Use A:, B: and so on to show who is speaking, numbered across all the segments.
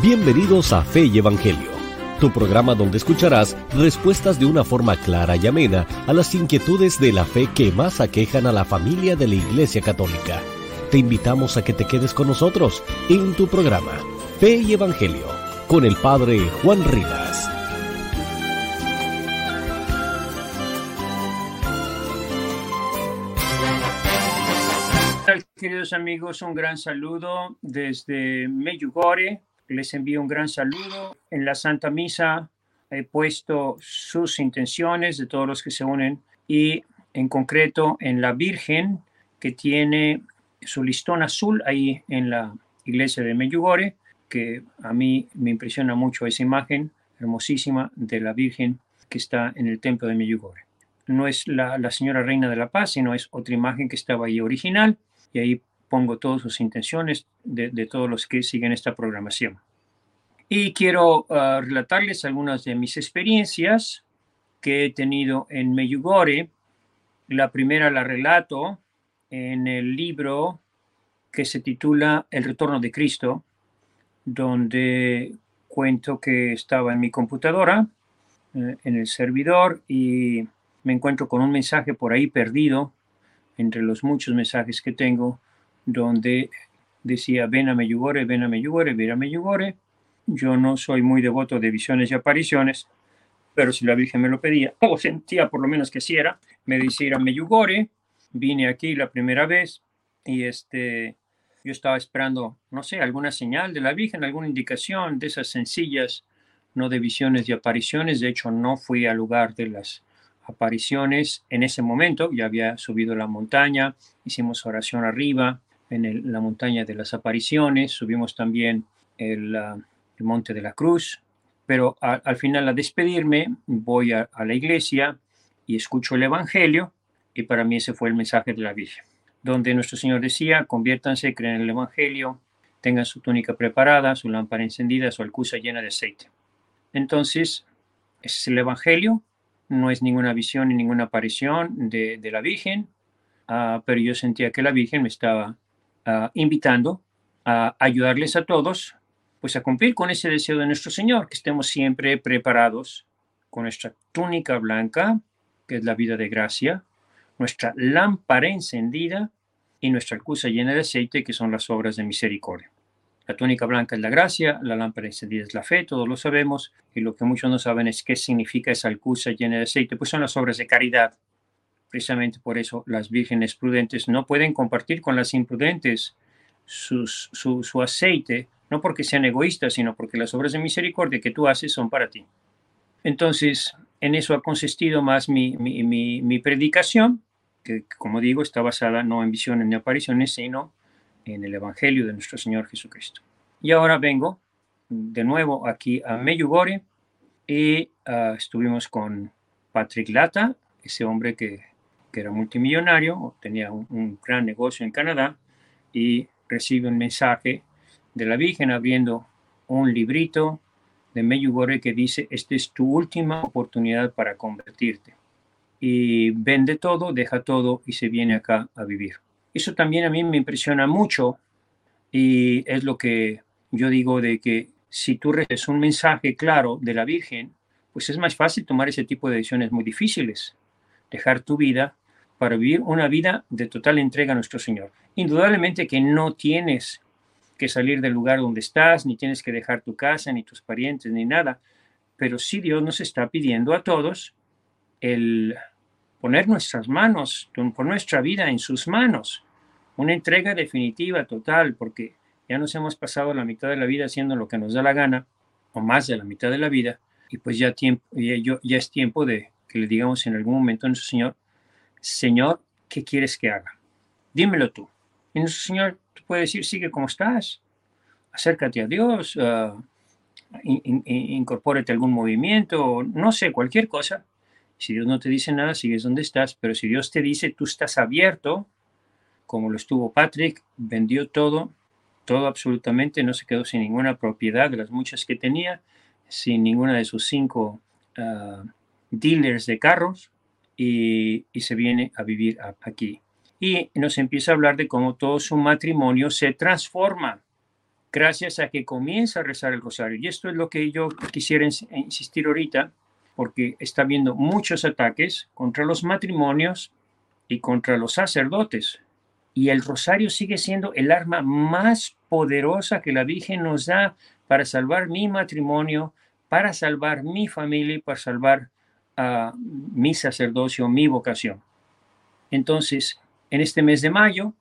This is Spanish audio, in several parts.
A: Bienvenidos a Fe y Evangelio, tu programa donde escucharás respuestas de una forma clara y amena a las inquietudes de la fe que más aquejan a la familia de la Iglesia Católica. Te invitamos a que te quedes con nosotros en tu programa Fe y Evangelio con el Padre Juan Rivas.
B: Queridos amigos, un gran saludo desde Meyugore, les envío un gran saludo. En la Santa Misa he puesto sus intenciones de todos los que se unen y en concreto en la Virgen que tiene su listón azul ahí en la iglesia de Meyugore, que a mí me impresiona mucho esa imagen hermosísima de la Virgen que está en el templo de Meyugore. No es la, la Señora Reina de la Paz, sino es otra imagen que estaba ahí original y ahí pongo todas sus intenciones de, todos los que siguen esta programación. Y quiero ah, relatarles algunas de mis experiencias que he tenido en Meyugore. La primera la relato en el libro que se titula El Retorno de Cristo, donde cuento que estaba en mi computadora, eh, en el servidor, y me encuentro con un mensaje por ahí perdido entre los muchos mensajes que tengo donde decía, ven a Meyugore, ven a Meyugore, ven a Meyugore. Yo no soy muy devoto de visiones y apariciones, pero si la Virgen me lo pedía, o sentía por lo menos que sí era, me decía ir a Meyugore. Vine aquí la primera vez y este, yo estaba esperando, no sé, alguna señal de la Virgen, alguna indicación de esas sencillas, no de visiones y apariciones. De hecho, no fui al lugar de las apariciones en ese momento. Ya había subido la montaña, hicimos oración arriba, en la montaña de las apariciones, subimos también el, Monte de la Cruz, pero al final a despedirme voy a, la iglesia y escucho el Evangelio y para mí ese fue el mensaje de la Virgen, donde nuestro Señor decía, conviértanse, creen en el Evangelio, tengan su túnica preparada, su lámpara encendida, su alcusa llena de aceite. Entonces, ese es el Evangelio, no es ninguna visión ni ninguna aparición de, de la Virgen, ah, pero yo sentía que la Virgen me estaba Ah, invitando a ayudarles a todos, pues a cumplir con ese deseo de nuestro Señor, que estemos siempre preparados con nuestra túnica blanca, que es la vida de gracia, nuestra lámpara encendida y nuestra alcusa llena de aceite, que son las obras de misericordia. La túnica blanca es la gracia, la lámpara encendida es la fe, todos lo sabemos, y lo que muchos no saben es qué significa esa alcusa llena de aceite, pues son las obras de caridad, Precisamente por eso las vírgenes prudentes no pueden compartir con las imprudentes su, su, aceite, no porque sean egoístas, sino porque las obras de misericordia que tú haces son para ti. Entonces, en eso ha consistido más mi, mi, mi, predicación, que como digo está basada no en visiones ni apariciones, sino en el Evangelio de nuestro Señor Jesucristo. Y ahora vengo de nuevo aquí a Meyugore y ah, estuvimos con Patrick Lata, ese hombre que que era multimillonario, tenía un, gran negocio en Canadá y recibe un mensaje de la Virgen abriendo un librito de Meyugore que dice, esta es tu última oportunidad para convertirte. Y vende todo, deja todo y se viene acá a vivir. Eso también a mí me impresiona mucho y es lo que yo digo de que si tú recibes un mensaje claro de la Virgen, pues es más fácil tomar ese tipo de decisiones muy difíciles dejar tu vida para vivir una vida de total entrega a nuestro Señor. Indudablemente que no tienes que salir del lugar donde estás, ni tienes que dejar tu casa, ni tus parientes, ni nada, pero sí Dios nos está pidiendo a todos el poner nuestras manos, poner nuestra vida en sus manos, una entrega definitiva, total, porque ya nos hemos pasado la mitad de la vida haciendo lo que nos da la gana, o más de la mitad de la vida, y pues ya, tiempo, ya, ya es tiempo de que le digamos en algún momento a nuestro Señor, Señor, ¿qué quieres que haga? Dímelo tú. Y nuestro Señor tú puedes decir, sigue como estás, acércate a Dios, uh, incorpórate a algún movimiento, no sé, cualquier cosa. Si Dios no te dice nada, sigues donde estás, pero si Dios te dice, tú estás abierto, como lo estuvo Patrick, vendió todo, todo absolutamente, no se quedó sin ninguna propiedad de las muchas que tenía, sin ninguna de sus cinco uh, dealers de carros y, se viene a vivir aquí. Y nos empieza a hablar de cómo todo su matrimonio se transforma gracias a que comienza a rezar el rosario. Y esto es lo que yo quisiera insistir ahorita, porque está habiendo muchos ataques contra los matrimonios y contra los sacerdotes. Y el rosario sigue siendo el arma más poderosa que la Virgen nos da para salvar mi matrimonio, para salvar mi familia y para salvar a mi sacerdocio, mi vocación. Entonces, en este mes de mayo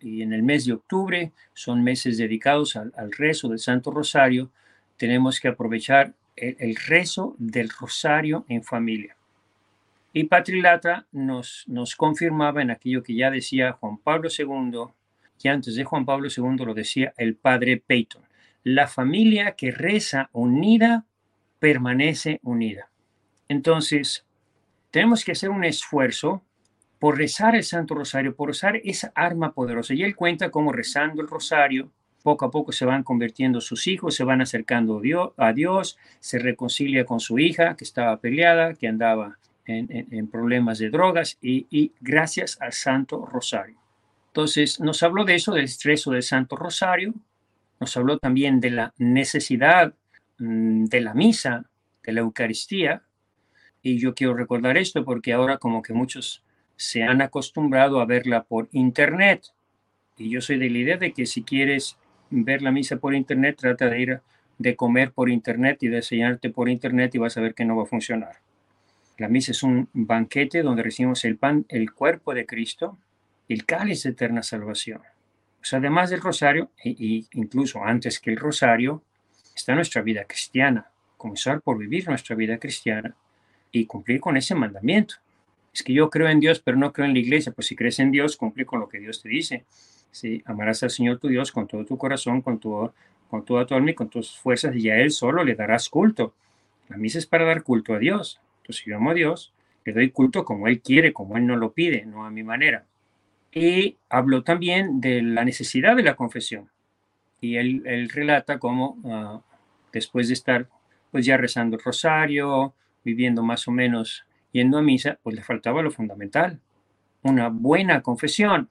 B: y en el mes de octubre son meses dedicados al, rezo del Santo Rosario. Tenemos que aprovechar el, rezo del Rosario en familia. Y Patrilata nos, nos confirmaba en aquello que ya decía Juan Pablo II, que antes de Juan Pablo II lo decía el padre Peyton. La familia que reza unida permanece unida. Entonces, tenemos que hacer un esfuerzo por rezar el Santo Rosario, por usar esa arma poderosa. Y él cuenta cómo rezando el Rosario, poco a poco se van convirtiendo sus hijos, se van acercando a Dios, se reconcilia con su hija que estaba peleada, que andaba en, problemas de drogas, y, gracias al Santo Rosario. Entonces, nos habló de eso, del estreso del Santo Rosario, nos habló también de la necesidad mm, de la misa, de la Eucaristía, y yo quiero recordar esto porque ahora como que muchos se han acostumbrado a verla por internet. Y yo soy de la idea de que si quieres ver la misa por internet, trata de ir de comer por internet y de enseñarte por internet y vas a ver que no va a funcionar. La misa es un banquete donde recibimos el pan, el cuerpo de Cristo, el cáliz de eterna salvación. Pues además del rosario, e, e incluso antes que el rosario, está nuestra vida cristiana. Comenzar por vivir nuestra vida cristiana y cumplir con ese mandamiento es que yo creo en Dios, pero no creo en la iglesia. Pues si crees en Dios, cumple con lo que Dios te dice. ¿sí? Amarás al Señor tu Dios con todo tu corazón, con, tu, con toda tu alma y con tus fuerzas, y a Él solo le darás culto. La misa es para dar culto a Dios. Entonces, si yo amo a Dios, le doy culto como Él quiere, como Él no lo pide, no a mi manera. Y habló también de la necesidad de la confesión. Y él, él relata cómo ah, después de estar pues ya rezando el rosario, viviendo más o menos yendo a misa, pues le faltaba lo fundamental, una buena confesión.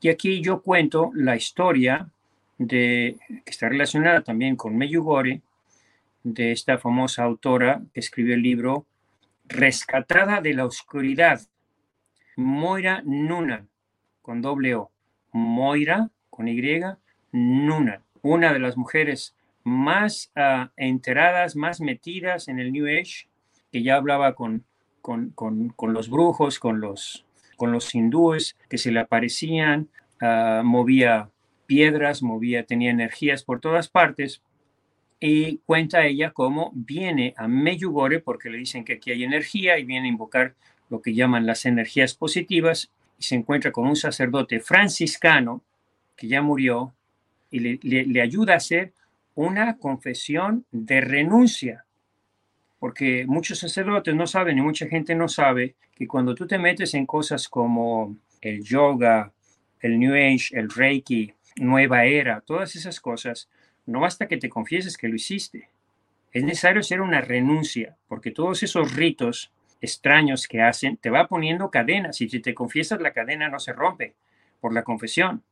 B: Y aquí yo cuento la historia de, que está relacionada también con Meyugore, de esta famosa autora que escribió el libro Rescatada de la Oscuridad, Moira Nuna, con doble O, Moira, con Y, Nuna, una de las mujeres más ah, enteradas, más metidas en el New Age, que ya hablaba con con, los brujos, con los, con los hindúes que se le aparecían, ah, movía piedras, movía, tenía energías por todas partes. Y cuenta ella cómo viene a Meyugore porque le dicen que aquí hay energía y viene a invocar lo que llaman las energías positivas y se encuentra con un sacerdote franciscano que ya murió y le, le ayuda a hacer una confesión de renuncia porque muchos sacerdotes no saben y mucha gente no sabe que cuando tú te metes en cosas como el yoga, el New Age, el Reiki, nueva era, todas esas cosas, no basta que te confieses que lo hiciste. Es necesario hacer una renuncia, porque todos esos ritos extraños que hacen te va poniendo cadenas y si te confiesas la cadena no se rompe por la confesión.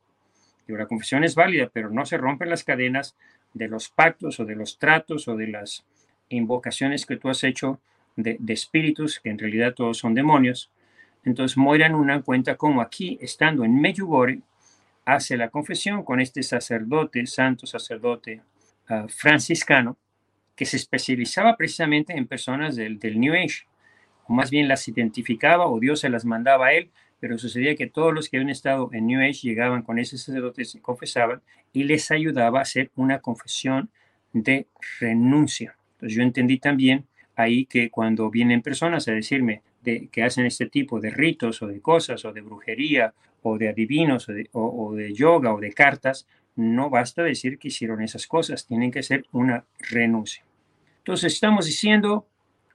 B: Y la confesión es válida, pero no se rompen las cadenas de los pactos o de los tratos o de las invocaciones que tú has hecho de, espíritus, que en realidad todos son demonios. Entonces Moira una cuenta como aquí, estando en Meyugore, hace la confesión con este sacerdote, santo sacerdote ah, franciscano, que se especializaba precisamente en personas del, del, New Age, o más bien las identificaba o Dios se las mandaba a él, pero sucedía que todos los que habían estado en New Age llegaban con ese sacerdote, se confesaban y les ayudaba a hacer una confesión de renuncia yo entendí también ahí que cuando vienen personas a decirme de, que hacen este tipo de ritos o de cosas o de brujería o de adivinos o de, yoga o de cartas, no basta decir que hicieron esas cosas, tienen que ser una renuncia. Entonces estamos diciendo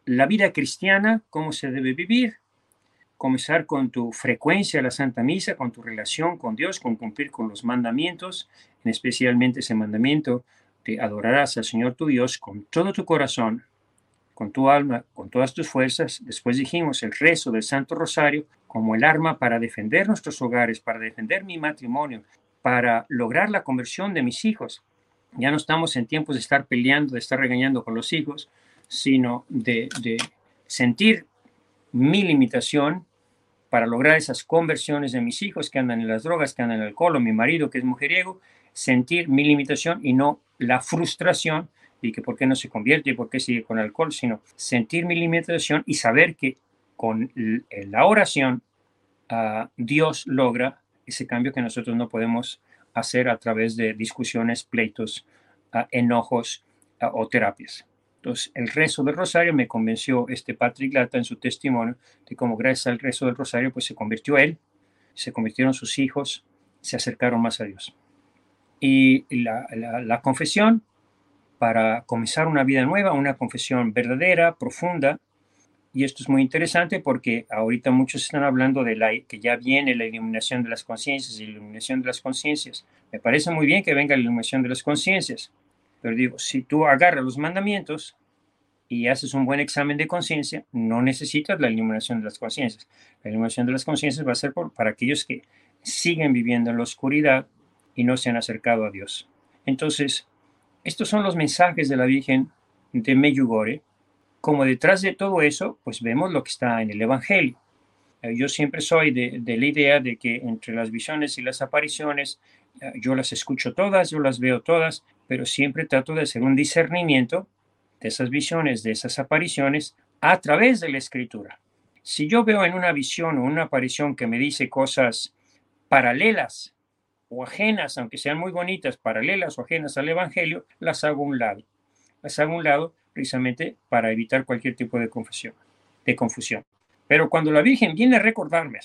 B: la vida cristiana, cómo se debe vivir, comenzar con tu frecuencia a la Santa Misa, con tu relación con Dios, con cumplir con los mandamientos, especialmente ese mandamiento adorarás al Señor tu Dios con todo tu corazón, con tu alma, con todas tus fuerzas. Después dijimos el rezo del Santo Rosario como el arma para defender nuestros hogares, para defender mi matrimonio, para lograr la conversión de mis hijos. Ya no estamos en tiempos de estar peleando, de estar regañando con los hijos, sino de, de sentir mi limitación para lograr esas conversiones de mis hijos que andan en las drogas, que andan en el alcohol, o mi marido que es mujeriego, sentir mi limitación y no la frustración y que por qué no se convierte y por qué sigue con alcohol, sino sentir mi limitación y saber que con la oración uh, Dios logra ese cambio que nosotros no podemos hacer a través de discusiones, pleitos, uh, enojos uh, o terapias. Entonces, el rezo del rosario me convenció este Patrick Lata en su testimonio de cómo gracias al rezo del rosario, pues se convirtió él, se convirtieron sus hijos, se acercaron más a Dios. Y la, confesión, para comenzar una vida nueva, una confesión verdadera, profunda, y esto es muy interesante porque ahorita muchos están hablando de la, que ya viene la iluminación de las conciencias iluminación de las conciencias. Me parece muy bien que venga la iluminación de las conciencias, pero digo, si tú agarras los mandamientos y haces un buen examen de conciencia, no necesitas la iluminación de las conciencias. La iluminación de las conciencias va a ser por, para aquellos que siguen viviendo en la oscuridad y no se han acercado a Dios. Entonces, estos son los mensajes de la Virgen de Meyugore. Como detrás de todo eso, pues vemos lo que está en el Evangelio. Eh, yo siempre soy de, la idea de que entre las visiones y las apariciones, eh, yo las escucho todas, yo las veo todas, pero siempre trato de hacer un discernimiento de esas visiones, de esas apariciones, a través de la escritura. Si yo veo en una visión o una aparición que me dice cosas paralelas o ajenas, aunque sean muy bonitas, paralelas o ajenas al Evangelio, las hago a un lado. Las hago a un lado precisamente para evitar cualquier tipo de confusión. De confusión. Pero cuando la Virgen viene a recordarme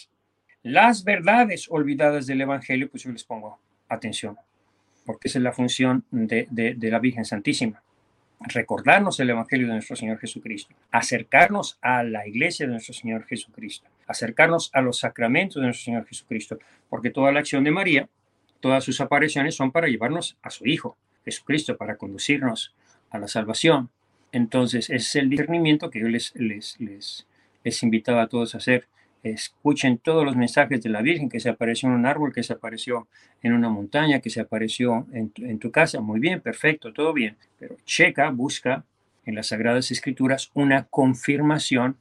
B: las verdades olvidadas del Evangelio, pues yo les pongo atención porque esa es la función de, de, la Virgen Santísima. Recordarnos el Evangelio de nuestro Señor Jesucristo, acercarnos a la iglesia de nuestro Señor Jesucristo, acercarnos a los sacramentos de nuestro Señor Jesucristo, porque toda la acción de María, todas sus apariciones son para llevarnos a su Hijo, Jesucristo, para conducirnos a la salvación. Entonces, es el discernimiento que yo les, les, les, les invitaba a todos a hacer escuchen todos los mensajes de la Virgen, que se apareció en un árbol, que se apareció en una montaña, que se apareció en tu, en tu casa. Muy bien, perfecto, todo bien. Pero checa, busca en las Sagradas Escrituras una confirmación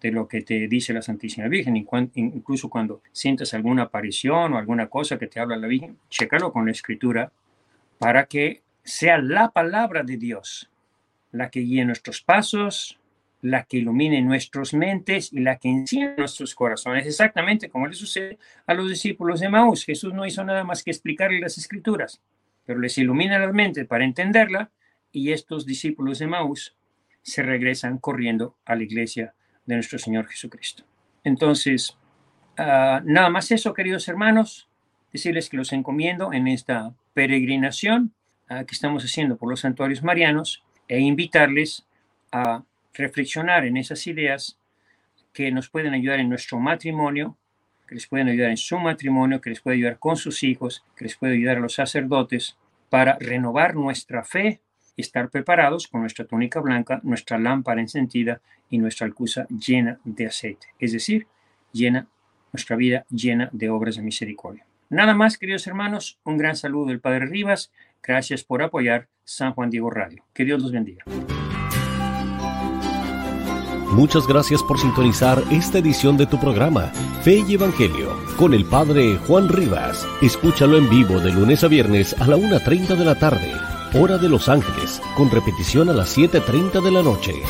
B: de lo que te dice la Santísima Virgen. Incluso cuando sientes alguna aparición o alguna cosa que te habla la Virgen, chécalo con la Escritura para que sea la palabra de Dios la que guíe nuestros pasos, la que ilumine nuestras mentes y la que enciende nuestros corazones, exactamente como le sucede a los discípulos de Maús. Jesús no hizo nada más que explicarles las escrituras, pero les ilumina las mentes para entenderla y estos discípulos de Maús se regresan corriendo a la iglesia de nuestro Señor Jesucristo. Entonces, uh, nada más eso, queridos hermanos, decirles que los encomiendo en esta peregrinación uh, que estamos haciendo por los santuarios marianos e invitarles a reflexionar en esas ideas que nos pueden ayudar en nuestro matrimonio, que les pueden ayudar en su matrimonio, que les puede ayudar con sus hijos, que les puede ayudar a los sacerdotes para renovar nuestra fe y estar preparados con nuestra túnica blanca, nuestra lámpara encendida y nuestra alcusa llena de aceite, es decir, llena nuestra vida llena de obras de misericordia. Nada más, queridos hermanos, un gran saludo del Padre Rivas. Gracias por apoyar San Juan Diego Radio. Que Dios los bendiga.
A: Muchas gracias por sintonizar esta edición de tu programa, Fe y Evangelio, con el Padre Juan Rivas. Escúchalo en vivo de lunes a viernes a la 1.30 de la tarde, hora de Los Ángeles, con repetición a las 7.30 de la noche.